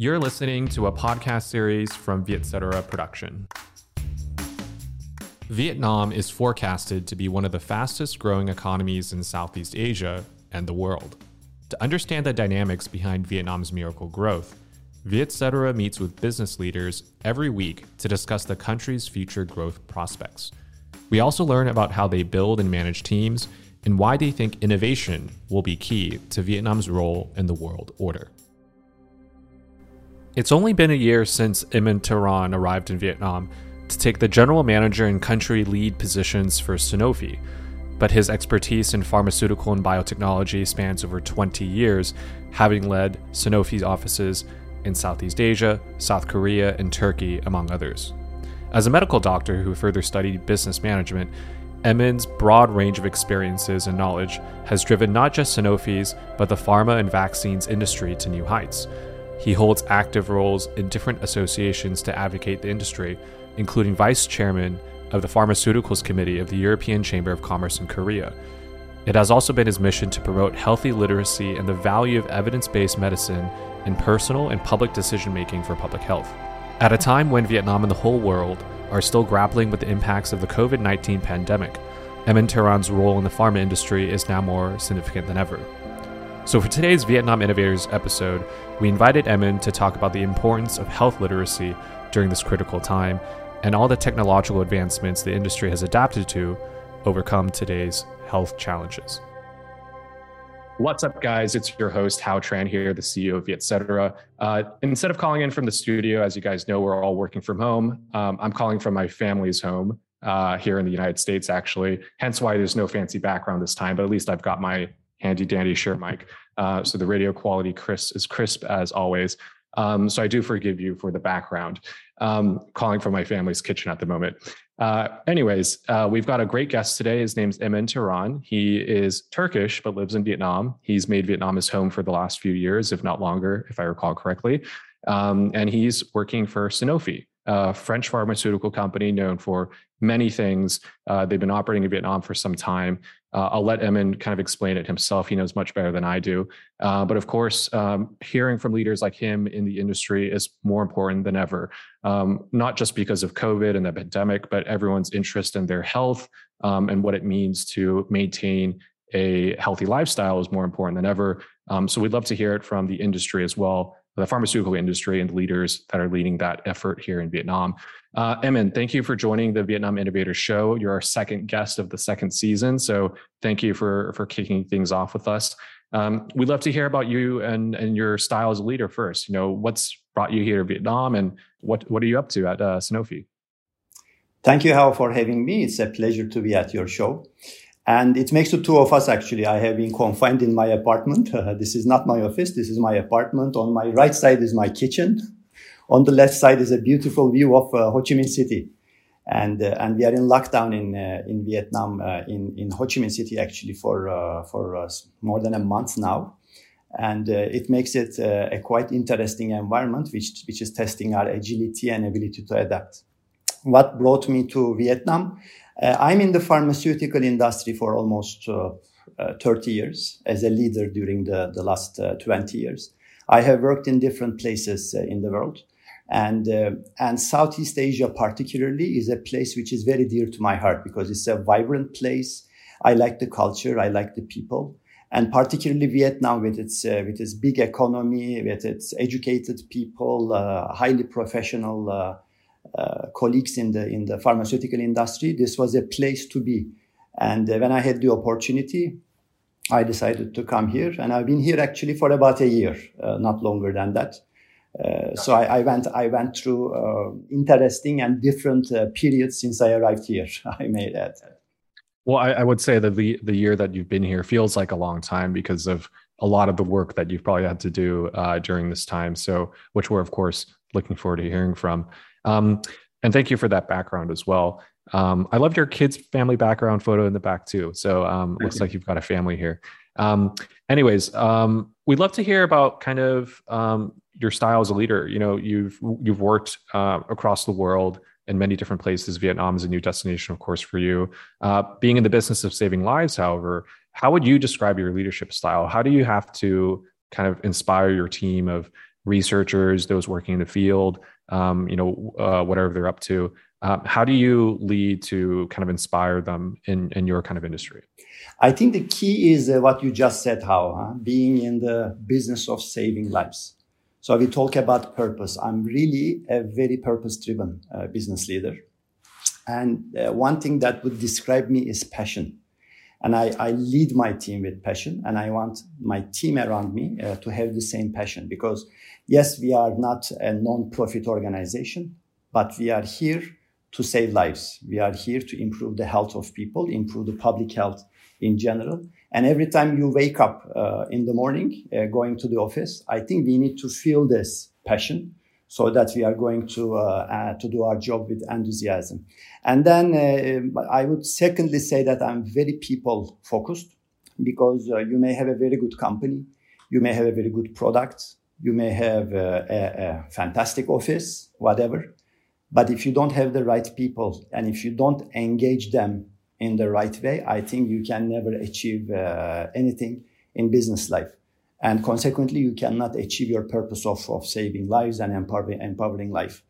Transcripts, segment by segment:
You're listening to a podcast series from Vietcetera Production. Vietnam is forecasted to be one of the fastest growing economies in Southeast Asia and the world. To understand the dynamics behind Vietnam's miracle growth, Vietcetera meets with business leaders every week to discuss the country's future growth prospects. We also learn about how they build and manage teams and why they think innovation will be key to Vietnam's role in the world order. It's only been a year since Emin Turan arrived in Vietnam to take the general manager and country lead positions for Sanofi, but his expertise in pharmaceutical and biotechnology spans over 20 years, having led Sanofi's offices in Southeast Asia, South Korea, and Turkey, among others. As a medical doctor who further studied business management, Emin's broad range of experiences and knowledge has driven not just Sanofi's, but the pharma and vaccines industry to new heights. He holds active roles in different associations to advocate the industry, including vice chairman of the Pharmaceuticals Committee of the European Chamber of Commerce in Korea. It has also been his mission to promote healthy literacy and the value of evidence based medicine in personal and public decision making for public health. At a time when Vietnam and the whole world are still grappling with the impacts of the COVID 19 pandemic, Emin Turan's role in the pharma industry is now more significant than ever. So, for today's Vietnam Innovators episode, we invited Emin to talk about the importance of health literacy during this critical time and all the technological advancements the industry has adapted to overcome today's health challenges. What's up, guys? It's your host, Hao Tran here, the CEO of Vietcetera. Uh, instead of calling in from the studio, as you guys know, we're all working from home. Um, I'm calling from my family's home uh, here in the United States, actually. Hence why there's no fancy background this time, but at least I've got my handy dandy Shure mic. Uh, so the radio quality Chris is crisp as always. Um, so I do forgive you for the background. Um, calling from my family's kitchen at the moment. Uh, anyways, uh, we've got a great guest today. His name's Emin Turan. He is Turkish but lives in Vietnam. He's made Vietnam his home for the last few years, if not longer, if I recall correctly. Um, and he's working for Sanofi, a French pharmaceutical company known for many things. Uh, they've been operating in Vietnam for some time. Uh, I'll let Emin kind of explain it himself. He knows much better than I do. Uh, but of course, um, hearing from leaders like him in the industry is more important than ever, um, not just because of COVID and the pandemic, but everyone's interest in their health um, and what it means to maintain a healthy lifestyle is more important than ever. Um, so we'd love to hear it from the industry as well, the pharmaceutical industry and leaders that are leading that effort here in Vietnam. Uh, Emin, thank you for joining the Vietnam Innovator Show. You're our second guest of the second season, so thank you for for kicking things off with us. Um, we'd love to hear about you and and your style as a leader first. You know, what's brought you here to Vietnam, and what what are you up to at uh, Sanofi? Thank you, Hao, for having me. It's a pleasure to be at your show. And it makes the two of us actually. I have been confined in my apartment. Uh, this is not my office. This is my apartment. On my right side is my kitchen. On the left side is a beautiful view of uh, Ho Chi Minh City. And, uh, and we are in lockdown in, uh, in Vietnam, uh, in, in Ho Chi Minh City actually for, uh, for more than a month now. And it makes it a quite interesting environment, which, which is testing our agility and ability to adapt. What brought me to Vietnam? I'm in the pharmaceutical industry for almost 30 years as a leader during the, the last 20 years. I have worked in different places in the world. And, uh, and Southeast Asia particularly is a place which is very dear to my heart because it's a vibrant place. I like the culture. I like the people. And particularly Vietnam with its, uh, with its big economy, with its educated people, uh, highly professional, uh, uh, colleagues in the, in the pharmaceutical industry. This was a place to be. And uh, when I had the opportunity, I decided to come here and I've been here actually for about a year, not longer than that. Uh, so I, I, went I went through uh, interesting and different uh, periods since I arrived here. I may add. Well, I, I, would say that the the year that you've been here feels like a long time because of a lot of the work that you've probably had to do uh, during this time. So, which we're of course looking forward to hearing from. Um, and thank you for that background as well. Um, I love your kids' family background photo in the back too. So um, looks like you've got a family here. Um, anyways, um, we'd love to hear about kind of um, your style as a leader. You know, you've you've worked uh, across the world in many different places. Vietnam is a new destination, of course, for you. Uh, being in the business of saving lives, however, how would you describe your leadership style? How do you have to kind of inspire your team of researchers, those working in the field, um, you know, uh, whatever they're up to. Um, how do you lead to kind of inspire them in, in your kind of industry? I think the key is uh, what you just said, how huh? being in the business of saving lives. So we talk about purpose. I'm really a very purpose-driven uh, business leader, and uh, one thing that would describe me is passion. And I, I, lead my team with passion, and I want my team around me uh, to have the same passion because, yes, we are not a non-profit organization, but we are here to save lives. We are here to improve the health of people, improve the public health in general. And every time you wake up uh, in the morning, uh, going to the office, I think we need to feel this passion so that we are going to uh, uh to do our job with enthusiasm. And then uh, I would secondly say that I'm very people focused because uh, you may have a very good company, you may have a very good product, you may have a, a fantastic office, whatever. But if you don't have the right people and if you don't engage them in the right way, I think you can never achieve uh, anything in business life. And consequently, you cannot achieve your purpose of, of saving lives and empowering, empowering life.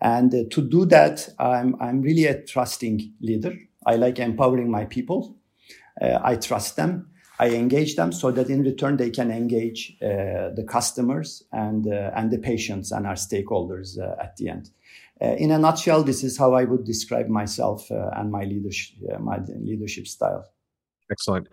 And uh, to do that, I'm, I'm really a trusting leader. I like empowering my people. Uh, I trust them. I engage them so that in return they can engage uh, the customers and uh, and the patients and our stakeholders uh, at the end. Uh, in a nutshell, this is how I would describe myself uh, and my leadership, uh, my leadership style. Excellent.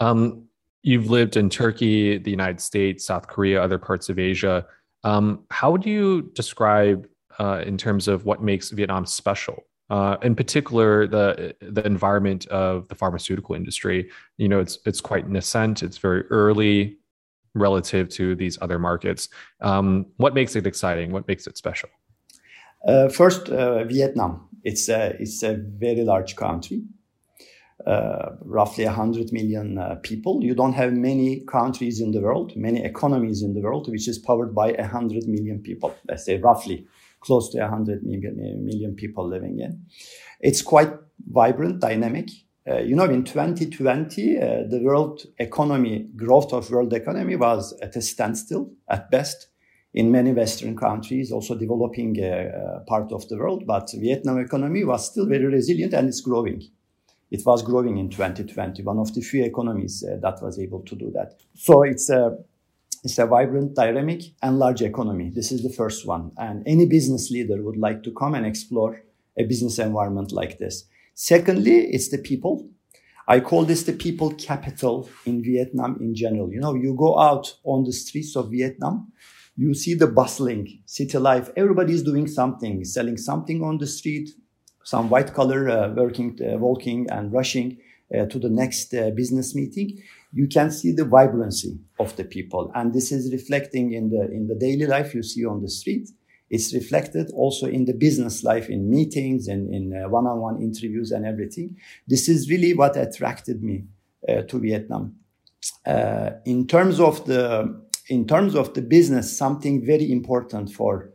Um, you've lived in Turkey, the United States, South Korea, other parts of Asia. Um, how would you describe, uh, in terms of what makes Vietnam special? Uh, in particular, the the environment of the pharmaceutical industry. You know, it's it's quite nascent. It's very early relative to these other markets. Um, what makes it exciting? What makes it special? Uh, first, uh, Vietnam. It's a, it's a very large country, uh, roughly 100 million uh, people. You don't have many countries in the world, many economies in the world, which is powered by 100 million people. Let's say roughly close to 100 million, million people living in. It's quite vibrant, dynamic. Uh, you know, in 2020, uh, the world economy, growth of world economy was at a standstill at best in many Western countries, also developing uh, uh, part of the world. But Vietnam economy was still very resilient and it's growing. It was growing in 2020, one of the few economies uh, that was able to do that. So it's a it's a vibrant, dynamic, and large economy. This is the first one. And any business leader would like to come and explore a business environment like this. Secondly, it's the people. I call this the people capital in Vietnam in general. You know, you go out on the streets of Vietnam, you see the bustling city life. Everybody is doing something, selling something on the street, some white collar uh, working, uh, walking and rushing uh, to the next uh, business meeting. You can see the vibrancy of the people, and this is reflecting in the in the daily life you see on the street. It's reflected also in the business life, in meetings and in uh, one-on-one interviews and everything. This is really what attracted me uh, to Vietnam. in terms of the in terms of the business, something very important for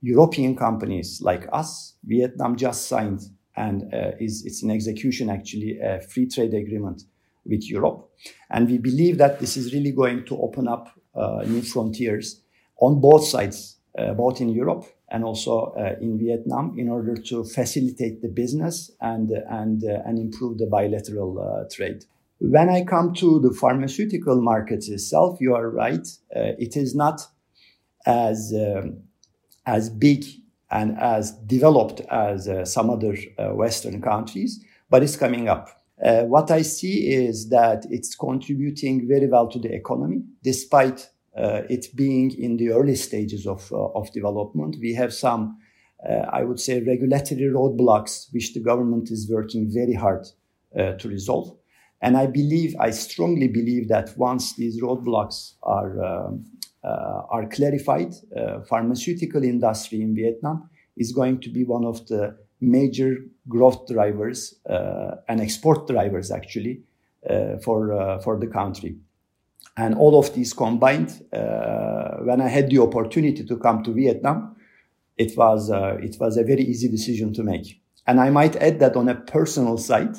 European companies like us, Vietnam just signed and uh, is it's an execution actually a free trade agreement with Europe, and we believe that this is really going to open up uh, new frontiers on both sides, uh, both in Europe and also uh, in Vietnam, in order to facilitate the business and and uh, and improve the bilateral uh, trade. When I come to the pharmaceutical market itself, you are right. Uh, it is not as um, as big and as developed as uh, some other uh, Western countries, but it's coming up. Uh, what I see is that it's contributing very well to the economy, despite uh, it being in the early stages of, uh, of development. We have some, I would say, regulatory roadblocks, which the government is working very hard to resolve. And I believe, I strongly believe that once these roadblocks are, um, uh, are clarified, uh, pharmaceutical industry in Vietnam is going to be one of the major growth drivers uh, and export drivers actually uh, for, uh, for the country. And all of these combined, uh, when I had the opportunity to come to Vietnam, it was, it was a very easy decision to make. And I might add that on a personal side,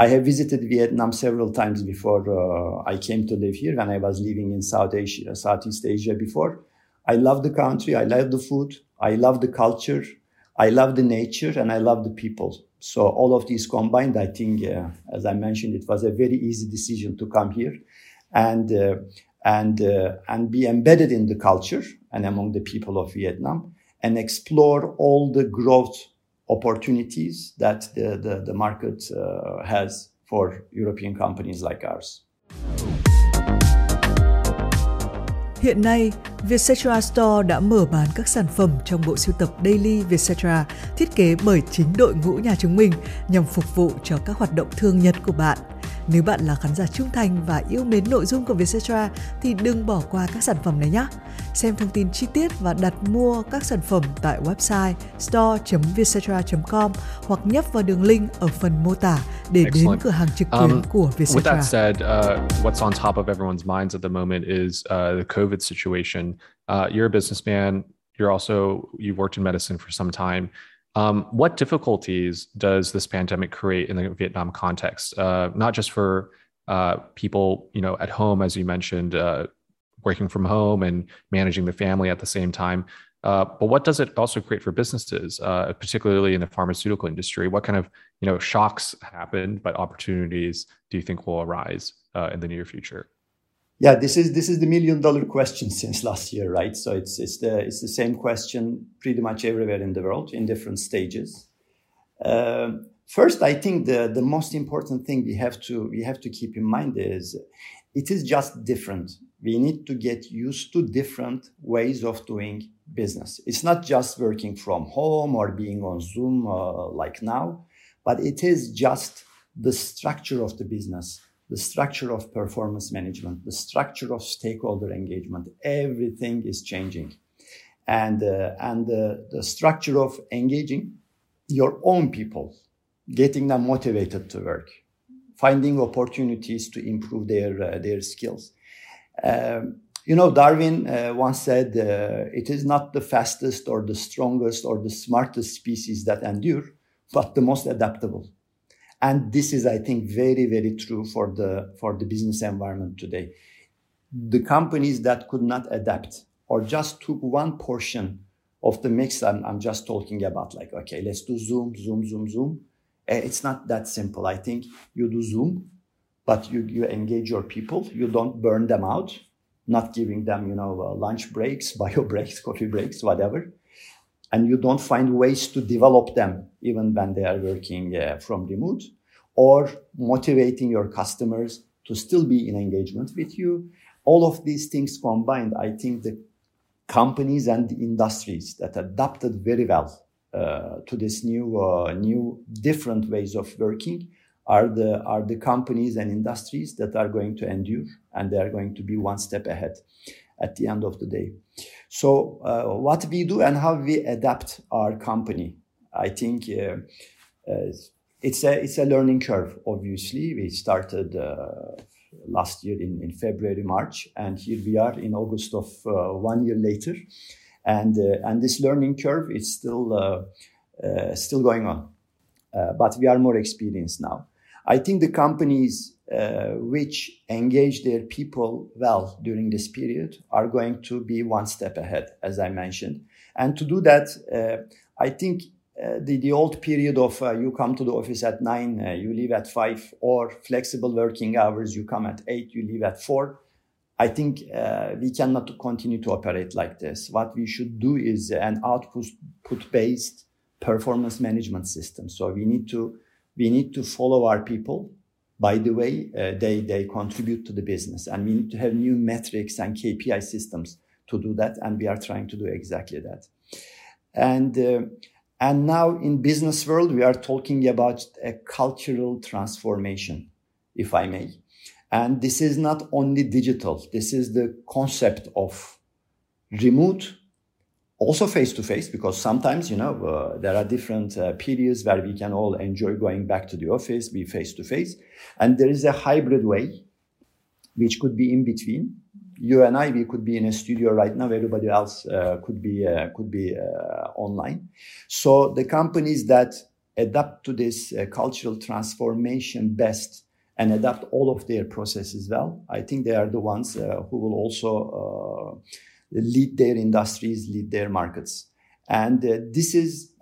I have visited Vietnam several times before uh, I came to live here when I was living in South Asia, Southeast Asia before. I love the country. I love the food. I love the culture. I love the nature and I love the people. So all of these combined, I think, uh, as I mentioned, it was a very easy decision to come here and, uh, and, uh, and be embedded in the culture and among the people of Vietnam and explore all the growth opportunities that the, the, the market uh, has for European companies like ours. Hiện nay, Vietcetera Store đã mở bán các sản phẩm trong bộ sưu tập Daily Vietcetera thiết kế bởi chính đội ngũ nhà chúng mình nhằm phục vụ cho các hoạt động thương nhật của bạn – nếu bạn là khán giả trung thành và yêu mến nội dung của Vietcetera thì đừng bỏ qua các sản phẩm này nhé. Xem thông tin chi tiết và đặt mua các sản phẩm tại website store.vietcetera.com hoặc nhấp vào đường link ở phần mô tả để Excellent. đến cửa hàng trực tuyến um, của Vietcetera. With that said, uh, what's on top of everyone's minds at the moment is uh, the COVID situation. Uh, you're a businessman. You're also you've worked in medicine for some time. Um, what difficulties does this pandemic create in the Vietnam context? Uh, not just for uh, people, you know, at home, as you mentioned, uh, working from home and managing the family at the same time, uh, but what does it also create for businesses, uh, particularly in the pharmaceutical industry? What kind of, you know, shocks happened, but opportunities do you think will arise uh, in the near future? Yeah, this is this is the million dollar question since last year, right? So it's it's the it's the same question pretty much everywhere in the world in different stages. Uh, first, I think the the most important thing we have to we have to keep in mind is it is just different. We need to get used to different ways of doing business. It's not just working from home or being on Zoom uh, like now, but it is just the structure of the business the structure of performance management, the structure of stakeholder engagement, everything is changing. And, uh, and uh, the structure of engaging your own people, getting them motivated to work, finding opportunities to improve their, uh, their skills. Um, you know, Darwin uh, once said, uh, it is not the fastest or the strongest or the smartest species that endure, but the most adaptable. And this is, I think, very, very true for the, for the business environment today. The companies that could not adapt or just took one portion of the mix, I'm, I'm just talking about like, okay, let's do Zoom, Zoom, Zoom, Zoom. Eh, it's not that simple. I think you do Zoom, but you, you engage your people. You don't burn them out, not giving them, you know, uh, lunch breaks, bio breaks, coffee breaks, whatever and you don't find ways to develop them even when they are working uh, from remote or motivating your customers to still be in engagement with you. All of these things combined, I think the companies and the industries that adapted very well uh, to this new, uh, new different ways of working are the, are the companies and industries that are going to endure and they are going to be one step ahead at the end of the day. So, uh, what we do and how we adapt our company, I think uh, uh, it's a it's a learning curve. Obviously, we started uh, last year in, in February, March, and here we are in August of one year later, and and this learning curve is still still going on, but we are more experienced now. I think the companies uh, which engage their people well during this period are going to be one step ahead, as I mentioned. And to do that, uh, I think uh, the, the old period of uh, you come to the office at nine, uh, you leave at five, or flexible working hours, you come at eight, you leave at four. I think uh, we cannot continue to operate like this. What we should do is an output based performance management system. So we need to we need to follow our people by the way uh, they, they contribute to the business. And we need to have new metrics and KPI systems to do that. And we are trying to do exactly that. And, and now in business world, we are talking about a cultural transformation, if I may. And this is not only digital. This is the concept of remote also face to face because sometimes you know uh, there are different uh, periods where we can all enjoy going back to the office be face to face and there is a hybrid way which could be in between you and i we could be in a studio right now. Everybody else uh, could be uh, could be uh, online. So the companies that adapt to this uh, cultural transformation best and adapt all of their processes well i think they are the ones who will also lead their industries, lead their markets. And uh, this is,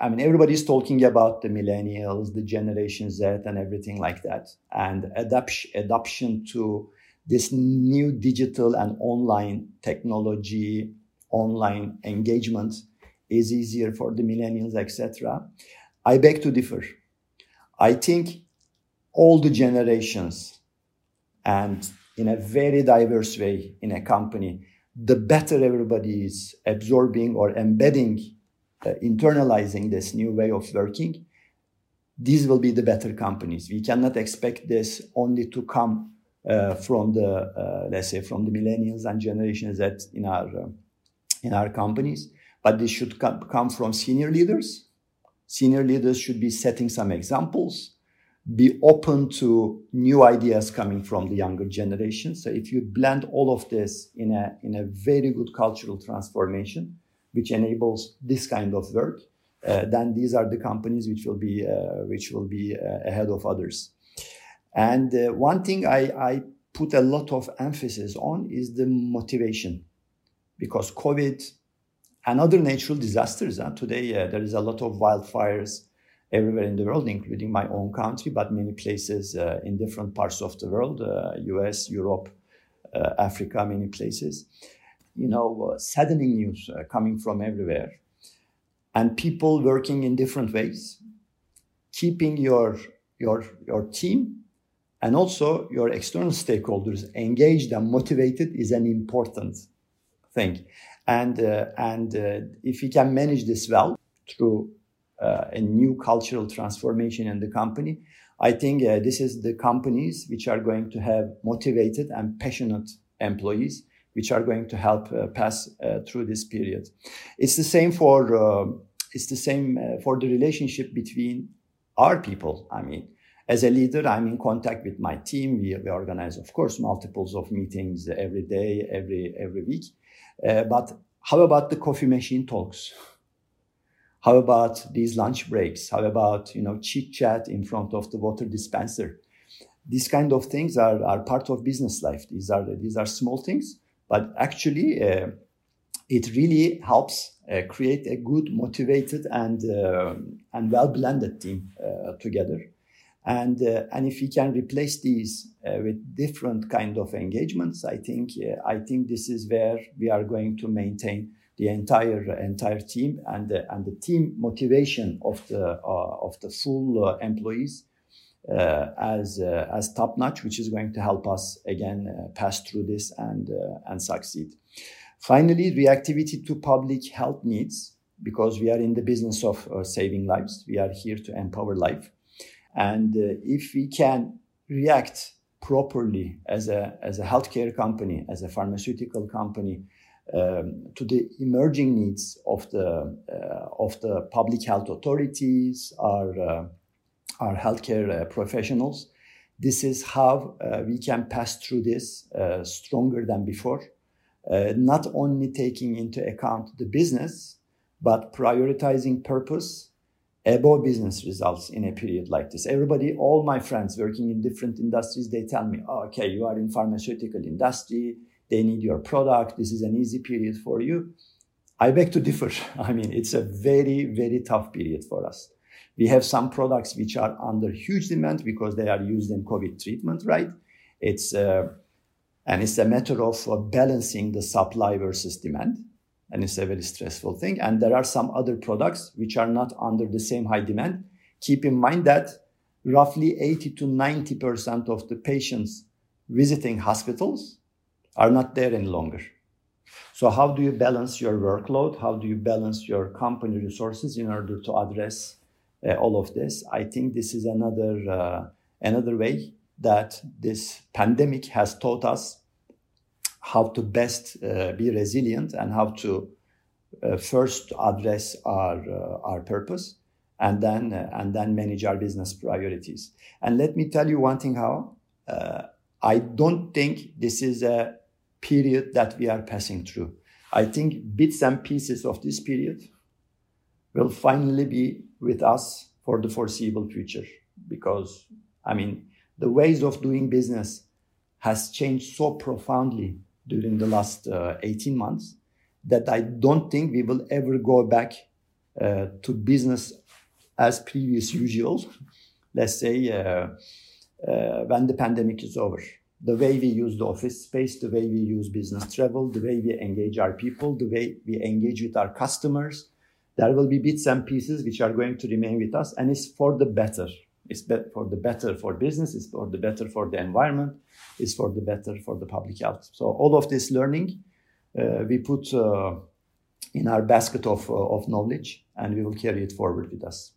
I mean, everybody's talking about the millennials, the Generation Z, and everything like that, and adoption, adoption to this new digital and online technology, online engagement is easier for the millennials, etc. I beg to differ. I think all the generations and in a very diverse way in a company, the better everybody is absorbing or embedding, uh, internalizing this new way of working, these will be the better companies. We cannot expect this only to come from the, uh, let's say, from the millennials and generations that in our, uh, in our companies, but this should come, come from senior leaders. Senior leaders should be setting some examples be open to new ideas coming from the younger generation. So if you blend all of this in a, in a very good cultural transformation, which enables this kind of work, uh, then these are the companies which will be, uh, which will be uh, ahead of others. And uh, one thing I, I put a lot of emphasis on is the motivation because COVID and other natural disasters, uh, today uh, there is a lot of wildfires, everywhere in the world, including my own country, but many places uh, in different parts of the world, uh, US, Europe, uh, Africa, many places. You know, uh, saddening news uh, coming from everywhere. And people working in different ways, keeping your, your, your team and also your external stakeholders engaged and motivated is an important thing. And, uh, and if we can manage this well through uh, a new cultural transformation in the company. I think uh, this is the companies which are going to have motivated and passionate employees, which are going to help uh, pass uh, through this period. It's the same for uh, it's the same uh, for the relationship between our people. I mean, as a leader, I'm in contact with my team. We, we organize, of course, multiples of meetings every day, every every week. but how about the coffee machine talks? How about these lunch breaks? How about, you know, chit chat in front of the water dispenser? These kind of things are, are part of business life. These are, these are small things, but actually, uh, it really helps uh, create a good, motivated, and uh, and well blended team uh, together. And uh, and if we can replace these uh, with different kind of engagements, I think I think this is where we are going to maintain the entire entire team and the, and the team motivation of the uh, of the full uh, employees uh, as as top notch, which is going to help us again pass through this and and succeed. Finally, reactivity to public health needs because we are in the business of uh, saving lives. We are here to empower life. And uh, if we can react properly as a, as a healthcare company, as a pharmaceutical company, um, to the emerging needs of the uh, of the public health authorities, our uh, our healthcare uh, professionals. This is how uh, we can pass through this uh, stronger than before. Not only taking into account the business, but prioritizing purpose above business results in a period like this. Everybody, all my friends working in different industries, they tell me, oh, okay, you are in pharmaceutical industry, they need your product. This is an easy period for you. I beg to differ. I mean, it's a very, very tough period for us. We have some products which are under huge demand because they are used in COVID treatment, right? It's, uh, and it's a matter of uh, balancing the supply versus demand. And it's a very stressful thing. And there are some other products which are not under the same high demand. Keep in mind that roughly 80 to 90% of the patients visiting hospitals are not there any longer. So how do you balance your workload? How do you balance your company resources in order to address uh, all of this? I think this is another uh, another way that this pandemic has taught us Hao to best uh, be resilient and how to uh, first address our uh, our purpose and then uh, and then manage our business priorities. And let me tell you one thing, how I don't think this is a period that we are passing through. I think bits and pieces of this period will finally be with us for the foreseeable future because, I mean, the ways of doing business has changed so profoundly during the last uh, 18 months that I don't think we will ever go back uh, to business as previous usual. Let's say uh, when the pandemic is over. The way we use the office space, the way we use business travel, the way we engage our people, the way we engage with our customers, there will be bits and pieces which are going to remain with us, and it's for the better. It's be- for the better for business, it's for the better for the environment, it's for the better for the public health. So all of this learning uh, we put uh, in our basket of, uh, of knowledge, and we will carry it forward with us.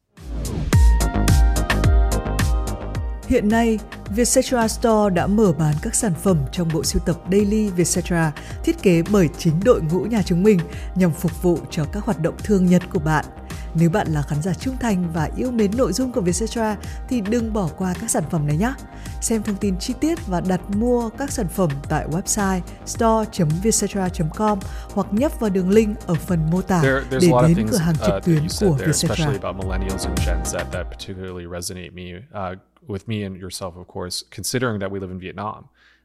Hiện nay, Vietcetera Store đã mở bán các sản phẩm trong bộ sưu tập Daily Vietcetera thiết kế bởi chính đội ngũ nhà chúng mình nhằm phục vụ cho các hoạt động thương nhật của bạn. Nếu bạn là khán giả trung thành và yêu mến nội dung của Vietcetera thì đừng bỏ qua các sản phẩm này nhé. Xem thông tin chi tiết và đặt mua các sản phẩm tại website store.vietcetera.com hoặc nhấp vào đường link ở phần mô tả There, để a lot of đến things cửa hàng trực uh, tuyến của Vietcetera. about millennials and Gen Z that particularly resonate me uh, with me and yourself, of course, considering that we live in Vietnam.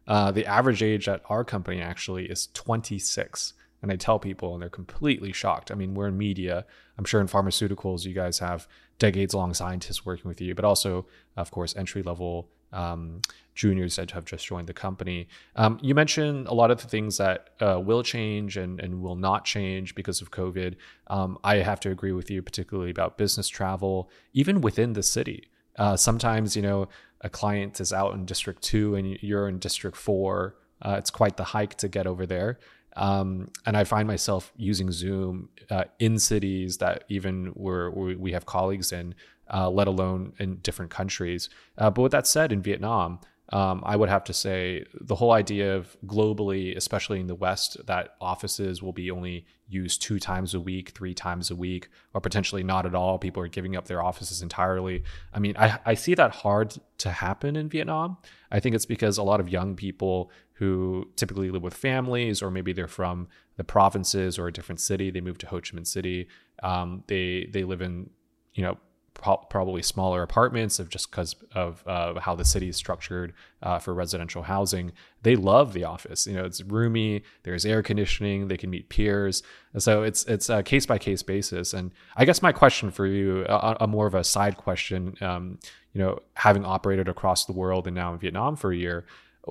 Uh, the average age at our company actually is 26. And I tell people, and they're completely shocked. I mean, we're in media. I'm sure in pharmaceuticals, you guys have decades long scientists working with you, but also, of course, entry level um, juniors that have just joined the company. Um, you mentioned a lot of the things that uh, will change and, and will not change because of COVID. Um, I have to agree with you, particularly about business travel, even within the city. Uh, sometimes, you know, a client is out in District 2 and you're in District 4. Uh, it's quite the hike to get over there. Um, and I find myself using Zoom uh, in cities that even where we have colleagues in, uh, let alone in different countries. Uh, but with that said, in Vietnam, um, I would have to say the whole idea of globally, especially in the West, that offices will be only used two times a week, three times a week, or potentially not at all. People are giving up their offices entirely. I mean, I, I see that hard to happen in Vietnam. I think it's because a lot of young people who typically live with families, or maybe they're from the provinces or a different city, they move to Ho Chi Minh City. Um, they they live in you know pro- probably smaller apartments of just because of uh, how the city is structured uh, for residential housing. They love the office. You know, it's roomy. There's air conditioning. They can meet peers. So it's it's a case by case basis. And I guess my question for you, a, a more of a side question, um, you know, having operated across the world and now in Vietnam for a year,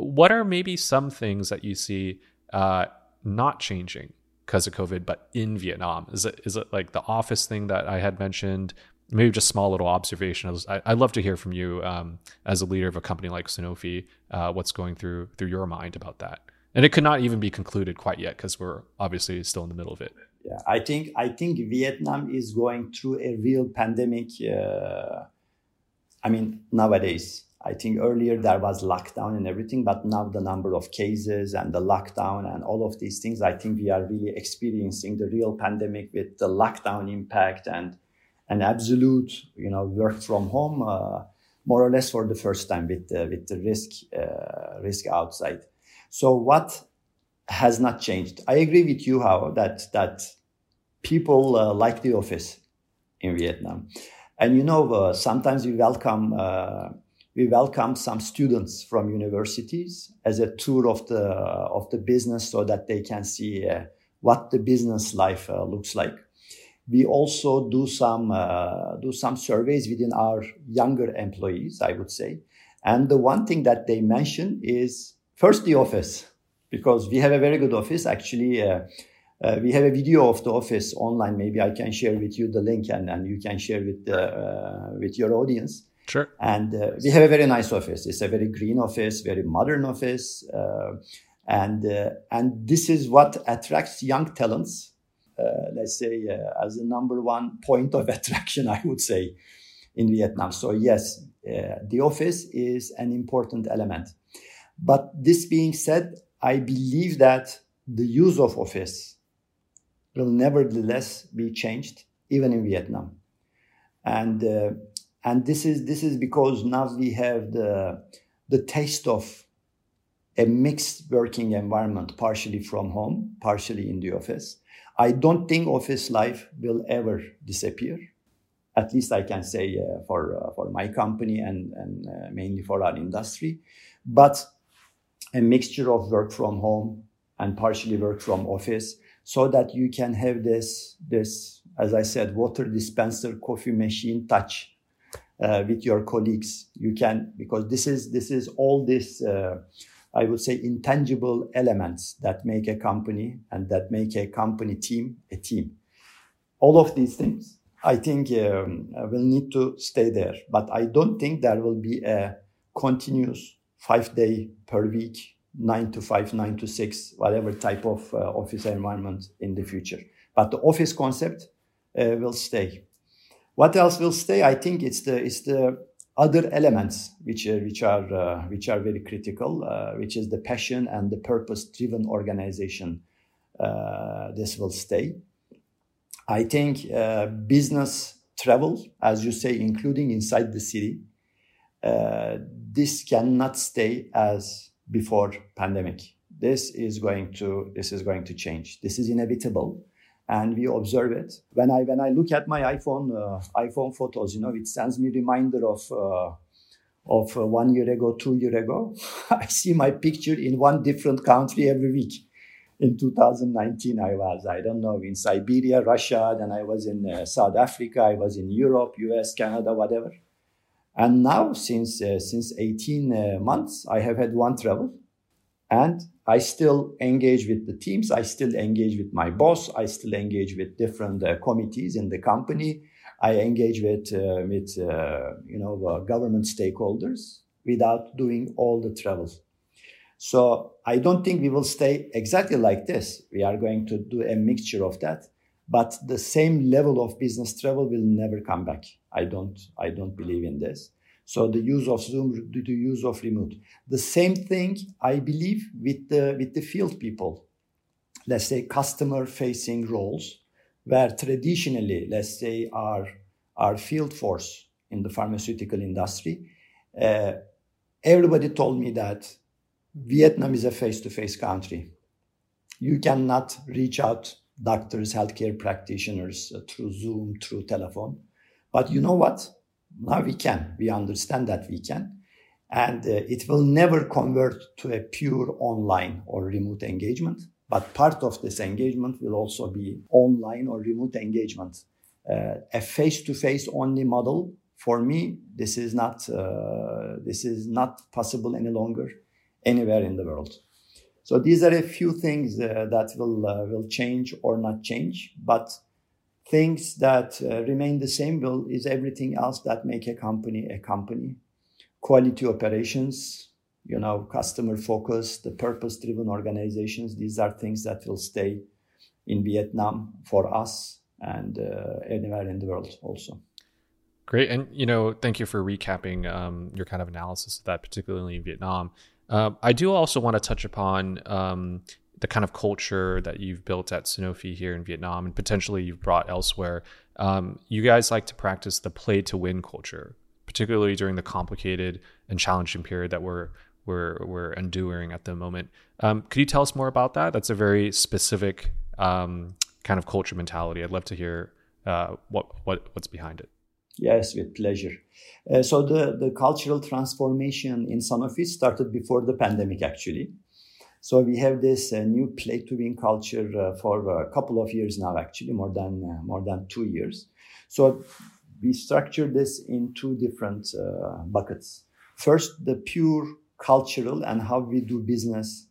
what are maybe some things that you see uh, not changing? because of COVID, but in Vietnam? Is it is it like the office thing that I had mentioned? Maybe just small little observation. I, I'd love to hear from you um, as a leader of a company like Sanofi. Uh, what's going through through your mind about that? And it could not even be concluded quite yet because we're obviously still in the middle of it. Yeah, I think I think Vietnam is going through a real pandemic. Uh, I mean, nowadays I think earlier there was lockdown and everything, but now the number of cases and the lockdown and all of these things, I think we are really experiencing the real pandemic with the lockdown impact and an absolute, you know, work from home, uh, more or less for the first time with the, with the risk uh, risk outside. So what has not changed? I agree with you Hao that that people uh, like the office in Vietnam, and you know uh, sometimes we welcome uh, we welcome some students from universities as a tour of the of the business so that they can see uh, what the business life uh, looks like. We also do some uh, do some surveys within our younger employees, I would say, and the one thing that they mention is first the office because we have a very good office actually. Uh, uh, we have a video of the office online. Maybe I can share with you the link, and, and you can share with uh, with your audience. Sure. And uh, we have a very nice office. It's a very green office, very modern office, uh, and uh, and this is what attracts young talents. Uh, let's say uh, as the number one point of attraction, I would say, in Vietnam. So yes, uh, the office is an important element. But this being said, I believe that the use of office will nevertheless be changed, even in Vietnam, and and this is this is because now we have the the taste of a mixed working environment partially from home partially in the office. I don't think office life will ever disappear. At least i can say uh, for uh, for my company and and uh, mainly for our industry. But a mixture of work from home and partially work from office so that you can have this, this, as I said, water dispenser, coffee machine touch uh, with your colleagues. You can, because this is, this is all this, uh, I would say, intangible elements that make a company and that make a company team a team. All of these things, I think, um, will need to stay there. But I don't think there will be a continuous five day per week, nine to five, nine to six, whatever type of uh, office environment in the future. But the office concept uh, will stay. What else will stay? I think it's the it's the other elements which uh, which are uh, which are very critical, uh, which is the passion and the purpose-driven organization. Uh, this will stay. I think business travel, as you say, including inside the city, uh, this cannot stay as before pandemic. This is going to this is going to change. This is inevitable, and we observe it. When I when I look at my iPhone uh, iPhone photos, you know, it sends me a reminder of. Uh, of uh, one year ago, two year ago, I see my picture in one different country every week. In 2019, I was, I don't know, in Siberia, Russia, then I was in uh, South Africa, I was in Europe, US, Canada, whatever. And now, since uh, since 18 uh, months, I have had one travel, and I still engage with the teams. I still engage with my boss. I still engage with different uh, committees in the company. I engage with uh, with uh, you know uh, government stakeholders without doing all the travels. So I don't think we will stay exactly like this. We are going to do a mixture of that but the same level of business travel will never come back. I don't, I don't believe in this. So the use of Zoom, the use of remote. The same thing I believe with the, with the field people. Let's say customer facing roles where traditionally, let's say our, our field force in the pharmaceutical industry, uh, everybody told me that Vietnam is a face to face country. You cannot reach out doctors, healthcare practitioners uh, through Zoom, through telephone. But you know what? Now we can. We understand that we can. And uh, it will never convert to a pure online or remote engagement. But part of this engagement will also be online or remote engagement. Uh, a face-to-face only model, for me, this is not uh, this is not possible any longer anywhere in the world. So these are a few things uh, that will uh, will change or not change, but things that uh, remain the same will is everything else that make a company a company. Quality operations, you know, customer focus, the purpose driven organizations. These are things that will stay in Vietnam for us and uh, anywhere in the world also. Great, and you know, thank you for recapping um, your kind of analysis of that, particularly in Vietnam. Uh, I do also want to touch upon um, the kind of culture that you've built at Sanofi here in Vietnam and potentially you've brought elsewhere. Um, you guys like to practice the play to win culture, particularly during the complicated and challenging period that we're we're we're enduring at the moment. Um, could you tell us more about that? That's a very specific um, kind of culture mentality. I'd love to hear uh, what what what's behind it. Yes, with pleasure. Uh, so the, the cultural transformation in Sanofi started before the pandemic, actually. So we have this uh, new play to win culture uh, for a couple of years now, actually, more than uh, more than two years. So we structured this in two different uh, buckets. First, the pure cultural and how we do business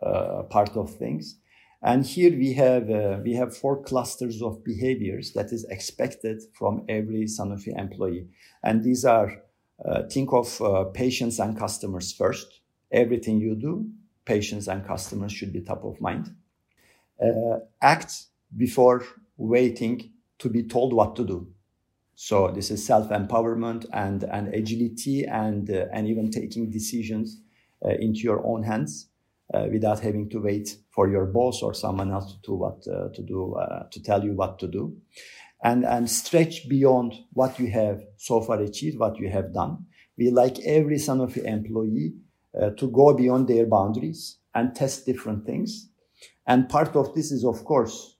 uh, part of things. And here we have uh, we have four clusters of behaviors that is expected from every Sanofi employee, and these are think of patients and customers first. Everything you do, patients and customers should be top of mind. Uh, act before waiting to be told what to do. So this is self empowerment and and agility and uh, and even taking decisions uh, into your own hands uh, without having to wait for your boss or someone else to do what uh, to do uh, to tell you what to do and and stretch beyond what you have so far achieved what you have done we like every Sanofi employee uh, to go beyond their boundaries and test different things. And part of this is of course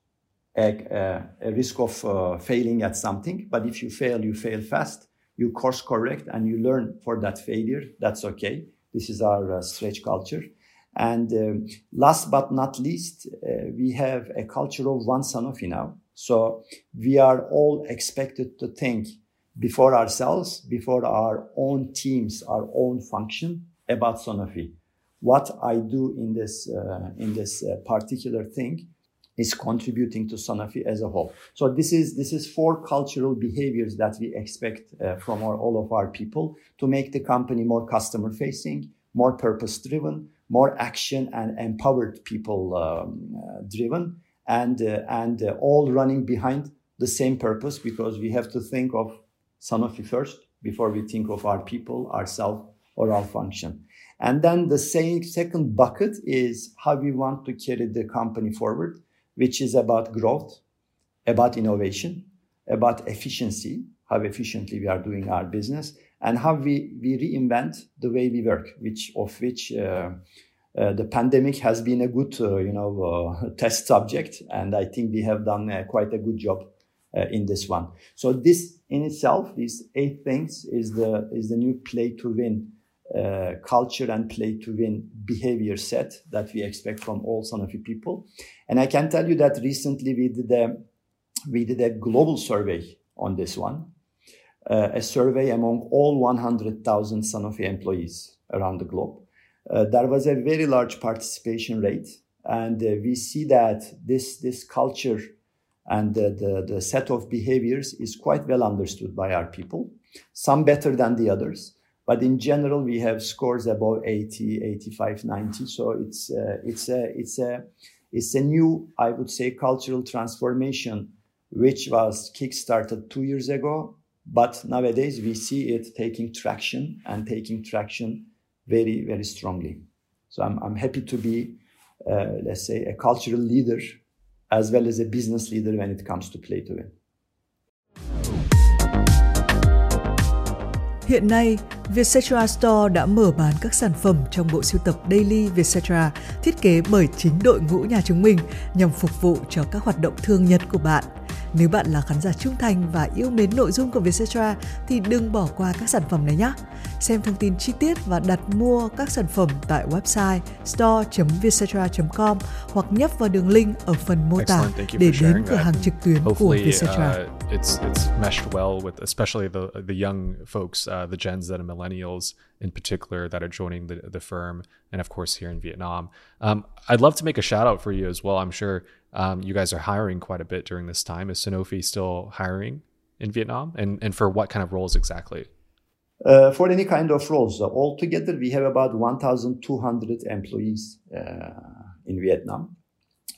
a, a, risk of uh, failing at something. But if you fail you fail fast you course correct and you learn for that failure that's okay. This is our uh, stretch culture. And um, last but not least, uh, we have a culture of one Sanofi now. So we are all expected to think before ourselves, before our own teams, our own function about Sanofi. What I do in this, uh, in this uh, particular thing is contributing to Sanofi as a whole. So this is, this is four cultural behaviors that we expect uh, from our, all of our people to make the company more customer facing, more purpose driven, more action and empowered people um, uh, driven and, uh, and uh, all running behind the same purpose because we have to think of Sanofi first before we think of our people, ourselves, or our function. And then the same second bucket is how we want to carry the company forward, which is about growth, about innovation, about efficiency, how efficiently we are doing our business, and how we, we reinvent the way we work, which of which uh, uh, the pandemic has been a good, uh, you know, uh, test subject, and I think we have done uh, quite a good job uh, in this one. So this in itself, these eight things, is the is the new play to win uh, culture and play to win behavior set that we expect from all Sanofi people. And I can tell you that recently we did a we did a global survey on this one, uh, a survey among all 100,000 Sanofi employees around the globe. Uh, there was a very large participation rate, and uh, we see that this this culture and the, the, the set of behaviors is quite well understood by our people, some better than the others. But in general, we have scores above 80, 85, 90. So it's, uh, it's, a, it's, a, it's a new, I would say, cultural transformation, which was kickstarted two years ago. But nowadays, we see it taking traction and taking traction very, very strongly. So I'm, I'm happy to be, uh, let's say, a cultural leader as well as a business leader when it comes to play to win. Hiện nay, Vietcetera Store đã mở bán các sản phẩm trong bộ sưu tập Daily Vietcetera thiết kế bởi chính đội ngũ nhà chúng mình nhằm phục vụ cho các hoạt động thương nhật của bạn – nếu bạn là khán giả trung thành và yêu mến nội dung của Vietcetera thì đừng bỏ qua các sản phẩm này nhé. Xem thông tin chi tiết và đặt mua các sản phẩm tại website store.vietcetera.com hoặc nhấp vào đường link ở phần mô tả để đến cửa hàng trực tuyến của Vietcetera. It's it's meshed well with especially the the young folks, uh, the gens that are millennials in particular that are joining the the firm, and of course here in Vietnam. Um, I'd love to make a shout out for you as well. I'm sure um, you guys are hiring quite a bit during this time. Is Sanofi still hiring in Vietnam, and and for what kind of roles exactly? Uh, for any kind of roles, uh, altogether we have about 1,200 employees uh, in Vietnam.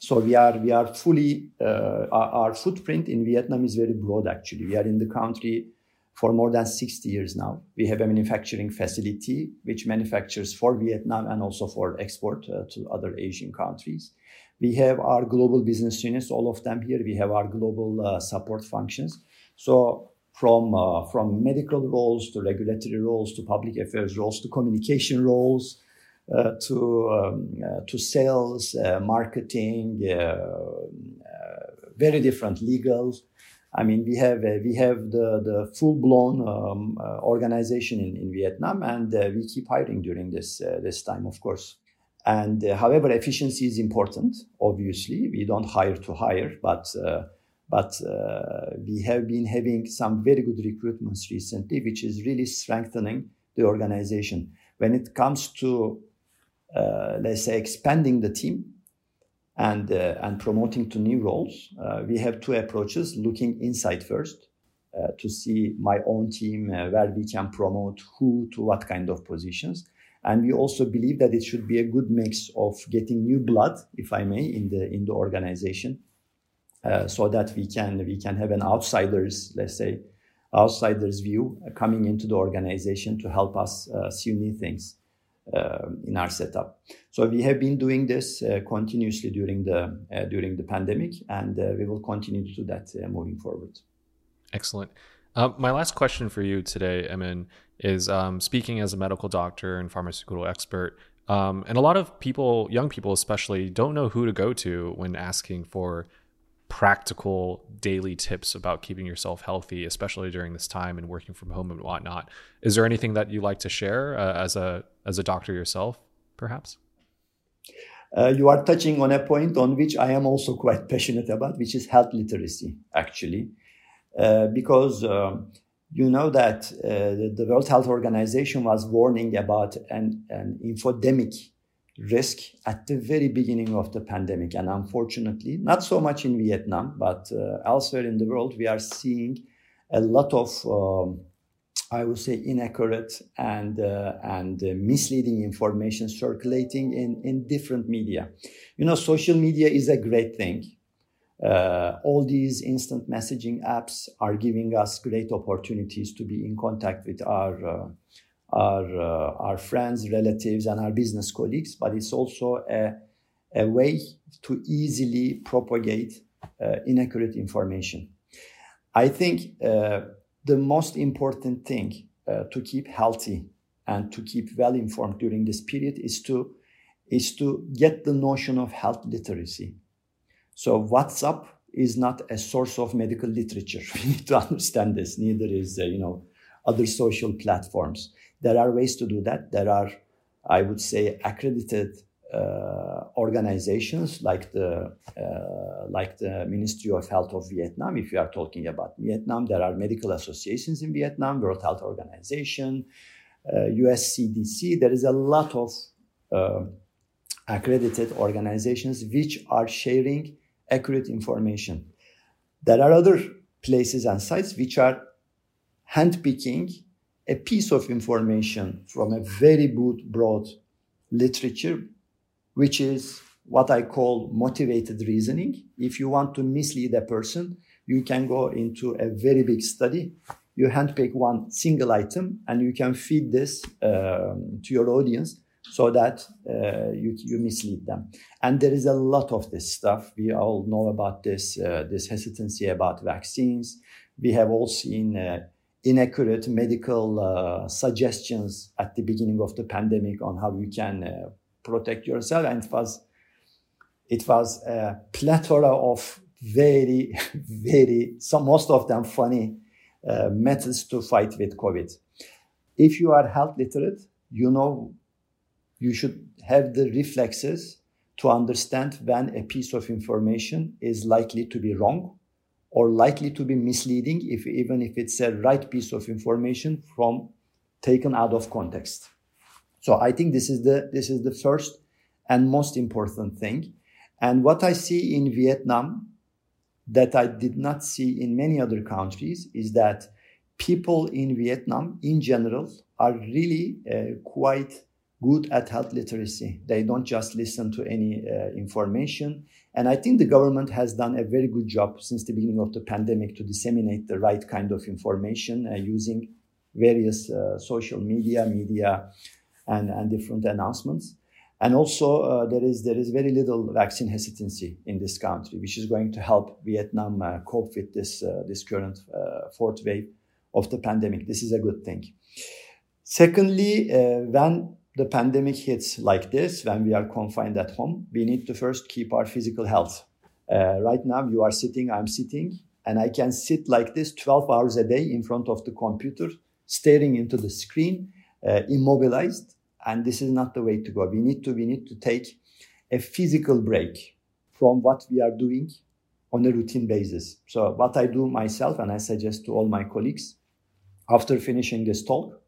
So we are we are fully uh, our, our, footprint in Vietnam is very broad. Actually, we are in the country for more than 60 years now. We have a manufacturing facility which manufactures for Vietnam and also for export uh, to other Asian countries. We have our global business units, all of them here. We have our global uh, support functions. So from uh, from medical roles to regulatory roles to public affairs roles to communication roles to um, uh, to sales, uh, marketing, uh, very different legals. I mean, we have we have the the full blown um, organization in, in Vietnam, and we keep hiring during this this time, of course. And uh, however, efficiency is important. Obviously, we don't hire to hire, but uh, but uh, we have been having some very good recruitments recently, which is really strengthening the organization. When it comes to uh, let's say expanding the team and uh, and promoting to new roles, uh, we have two approaches: looking inside first. to see my own team, where we can promote who to what kind of positions, and we also believe that it should be a good mix of getting new blood, if I may, in the in the organization, uh, so that we can we can have an outsiders, let's say, outsiders view uh, coming into the organization to help us uh, see new things uh, in our setup. So we have been doing this uh, continuously during the uh, during the pandemic, and we will continue to do that moving forward. Excellent. my last question for you today, Emin, is um, speaking as a medical doctor and pharmaceutical expert. Um, and a lot of people, young people especially, don't know who to go to when asking for practical daily tips about keeping yourself healthy, especially during this time and working from home and whatnot. Is there anything that you like to share uh, as a as a doctor yourself, perhaps? uh, you are touching on a point on which I am also quite passionate about, which is health literacy, actually. Uh, because um, you know that uh, the, the, World Health Organization was warning about an, an infodemic risk at the very beginning of the pandemic. And unfortunately, not so much in Vietnam, but uh, elsewhere in the world, we are seeing a lot of um, I would say, inaccurate and uh, and uh, misleading information circulating in in different media. You know, social media is a great thing. Uh, all these instant messaging apps are giving us great opportunities to be in contact with our uh, our uh, our friends, relatives, and our business colleagues. But it's also a a way to easily propagate uh, inaccurate information. I think the most important thing uh, to keep healthy and to keep well informed during this period is to is to get the notion of health literacy. So WhatsApp is not a source of medical literature. We need to understand this. Neither is uh, you know other social platforms. There are ways to do that. There are, I would say, accredited uh, organizations like the uh, like the Ministry of Health of Vietnam. If you are talking about Vietnam, there are medical associations in Vietnam, World Health Organization, uh, US CDC. There is a lot of uh, accredited organizations which are sharing accurate information. There are other places and sites which are handpicking a piece of information from a very broad literature which is what I call motivated reasoning. If you want to mislead a person, you can go into a very big study. You handpick one single item and you can feed this um, to your audience so that uh, you, you mislead them. And there is a lot of this stuff. We all know about this, uh, this hesitancy about vaccines. We have all seen uh, inaccurate medical uh, suggestions at the beginning of the pandemic on how you can uh, protect yourself. And it was, it was a plethora of very, very, some most of them funny uh, methods to fight with COVID. If you are health literate, you know you should have the reflexes to understand when a piece of information is likely to be wrong or likely to be misleading if even if it's a right piece of information from taken out of context so I think this is the this is the first and most important thing. And what I see in Vietnam that I did not see in many other countries is that people in Vietnam in general are really uh, quite good at health literacy. They don't just listen to any uh, information. And I think the government has done a very good job since the beginning of the pandemic to disseminate the right kind of information uh, using various uh, social media, media and, and different announcements. And also, uh, there is there is very little vaccine hesitancy in this country, which is going to help Vietnam uh, cope with this uh, this current fourth wave of the pandemic. This is a good thing. Secondly, when the pandemic hits like this, when we are confined at home, we need to first keep our physical health. Uh, right now, you are sitting, I'm sitting, and I can sit like this 12 hours a day in front of the computer, staring into the screen, immobilized and this is not the way to go we need to we need to take a physical break from what we are doing on a routine basis so what i do myself and i suggest to all my colleagues after finishing this talk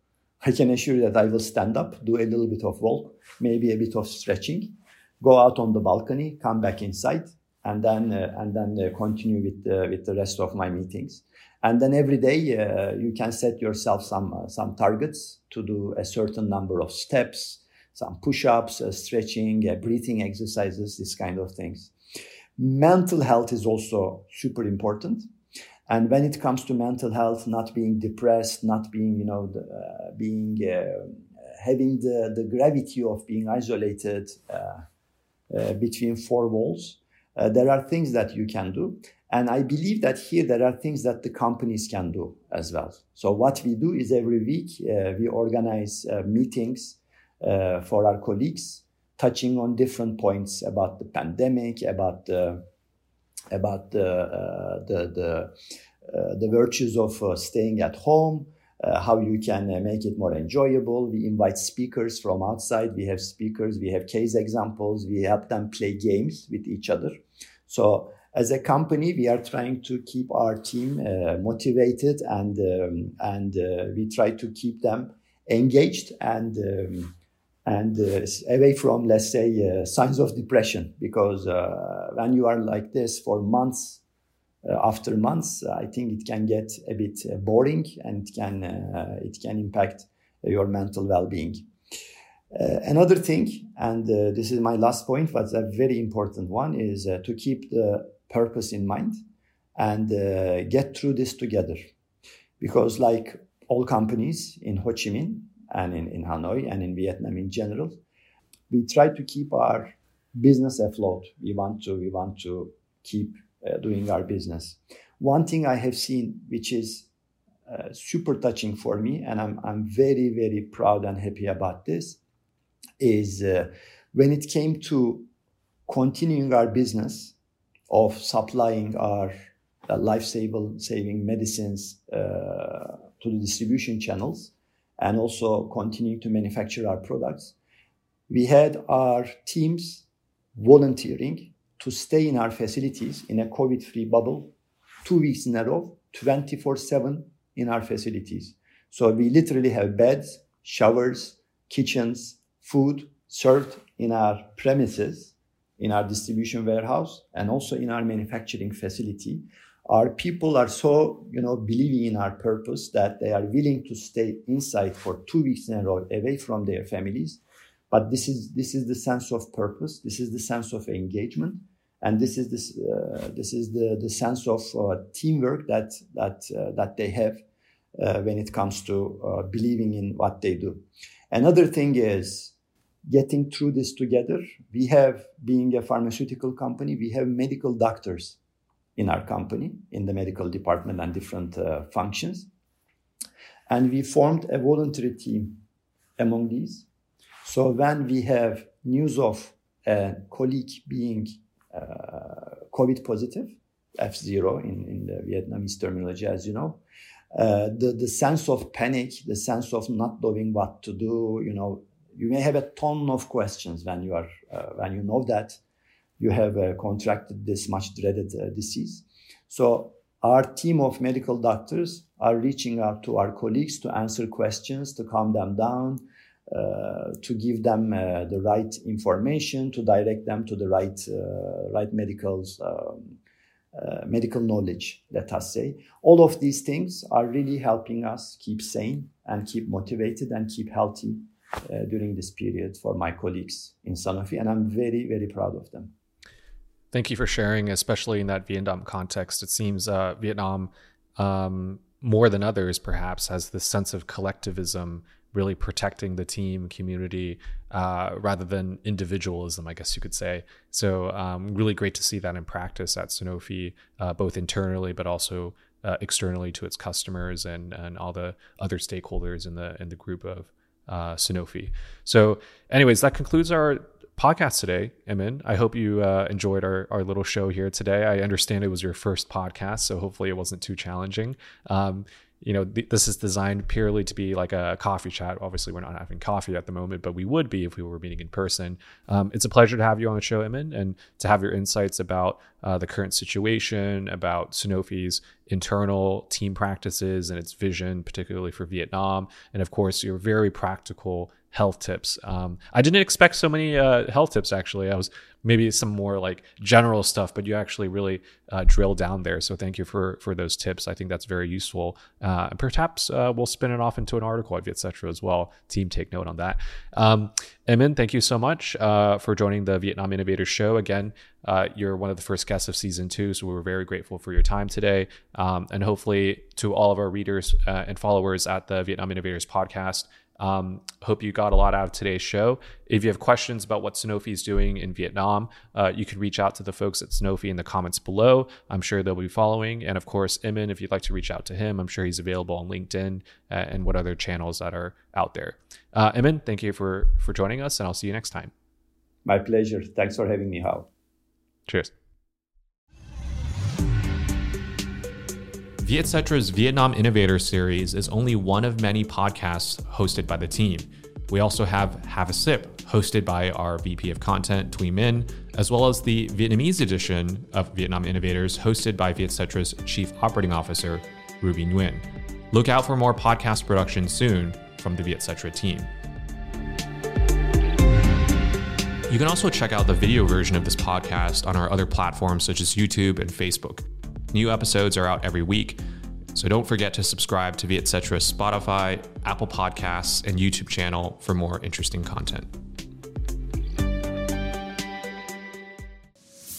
i can assure you that i will stand up do a little bit of walk maybe a bit of stretching go out on the balcony come back inside and then uh, and then uh, continue with uh, with the rest of my meetings. And then every day uh, you can set yourself some uh, some targets to do a certain number of steps some push-ups uh, stretching breathing exercises this kind of things. Mental health is also super important and when it comes to mental health not being depressed not being you know the, uh, being uh, having the, the gravity of being isolated between four walls there are things that you can do and I believe that here there are things that the companies can do as well. So what we do is every week uh, we organize uh, meetings uh, for our colleagues, touching on different points about the pandemic, about the about the uh, the the, uh, the virtues of uh, staying at home, uh, how you can uh, make it more enjoyable. We invite speakers from outside. We have speakers, we have case examples, we help them play games with each other. So as a company, we are trying to keep our team uh, motivated and um, and uh, we try to keep them engaged and um, and uh, away from let's say uh, signs of depression because uh, when you are like this for months uh, after months, I think it can get a bit boring and it can it can impact your mental well-being. another thing, and this is my last point, but a very important one, is to keep the purpose in mind and uh, get through this together. Because, like all companies in Ho Chi Minh and in, in Hanoi and in Vietnam in general, we try to keep our business afloat. We want to, we want to keep uh, doing our business. One thing I have seen, which is uh, super touching for me, and I'm, I'm very, very proud and happy about this, is uh, when it came to continuing our business of supplying our uh, life-saving medicines uh, to the distribution channels and also continuing to manufacture our products. We had our teams volunteering to stay in our facilities in a COVID-free bubble two weeks in a row, 24/7 in our facilities. So we literally have beds, showers, kitchens, food served in our premises in our distribution warehouse and also in our manufacturing facility our people are so you know believing in our purpose that they are willing to stay inside for two weeks in a row away from their families. But this is this is the sense of purpose. This is the sense of engagement. And this is this uh, this is the the sense of uh, teamwork that that uh, that they have uh, when it comes to uh, believing in what they do. Another thing is getting through this together. We have, being a pharmaceutical company, we have medical doctors in our company, in the medical department and different uh, functions. And we formed a voluntary team among these. So when we have news of a colleague being uh, COVID positive, F0 in, in the Vietnamese terminology, as you know, uh, the, the sense of panic, the sense of not knowing what to do, you know, you may have a ton of questions when you are uh, when you know that you have uh, contracted this much dreaded uh, disease. So our team of medical doctors are reaching out to our colleagues to answer questions, to calm them down, uh, to give them uh, the right information, to direct them to the right uh, right medical um, medical knowledge. Let us say all of these things are really helping us keep sane and keep motivated and keep healthy uh, during this period for my colleagues in Sanofi, and I'm very, very proud of them. Thank you for sharing, especially in that Vietnam context. It seems uh, Vietnam, um, more than others, perhaps, has this sense of collectivism, really protecting the team community uh, rather than individualism, I guess you could say. So, um, really great to see that in practice at Sanofi, uh, both internally but also uh, externally to its customers and and all the other stakeholders in the in the group of uh, Sanofi. So, anyways, that concludes our podcast today, Emin. I hope you uh, enjoyed our, our little show here today. I understand it was your first podcast, so hopefully it wasn't too challenging. Um, you know, th- this is designed purely to be like a coffee chat. Obviously, we're not having coffee at the moment, but we would be if we were meeting in person. Um, it's a pleasure to have you on the show, Emin, and to have your insights about uh, the current situation, about Sanofi's internal team practices and its vision, particularly for Vietnam, and of course, your very practical health tips. Um, I didn't expect so many uh, health tips. Actually, I was maybe some more like general stuff, but you actually really uh, drill down there. So thank you for for those tips. I think that's very useful. Uh, and perhaps uh, we'll spin it off into an article at Vietcetera as well. Team, take note on that. Um, Emin, thank you so much uh, for joining the Vietnam Innovators Show. Again, uh, you're one of the first guests of season two, so we're very grateful for your time today. Um, and hopefully, to all of our readers uh, and followers at the Vietnam Innovators podcast, um, hope you got a lot out of today's show. If you have questions about what Sanofi is doing in Vietnam, uh, you can reach out to the folks at Sanofi in the comments below. I'm sure they'll be following. And of course, Emin, if you'd like to reach out to him, I'm sure he's available on LinkedIn uh, and what other channels that are out there. Uh, Emin, thank you for for joining us, and I'll see you next time. My pleasure. Thanks for having me, Hao. Cheers. Vietcetera's Vietnam Innovator Series is only one of many podcasts hosted by the team. We also have Have a Sip, hosted by our VP of Content, Thuy Minh, as well as the Vietnamese edition of Vietnam Innovators, hosted by Vietcetera's Chief Operating Officer, Ruby Nguyen. Look out for more podcast production soon from the Vietcetera team. You can also check out the video version of this podcast on our other platforms such as YouTube and Facebook. New episodes are out every week, so don't forget to subscribe to Vietcetera's Spotify, Apple Podcasts, and YouTube channel for more interesting content.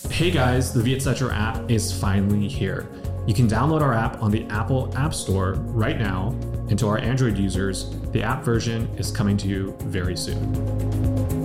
Hey guys, the Vietcetera app is finally here. You can download our app on the Apple App Store right now, and to our Android users, the app version is coming to you very soon.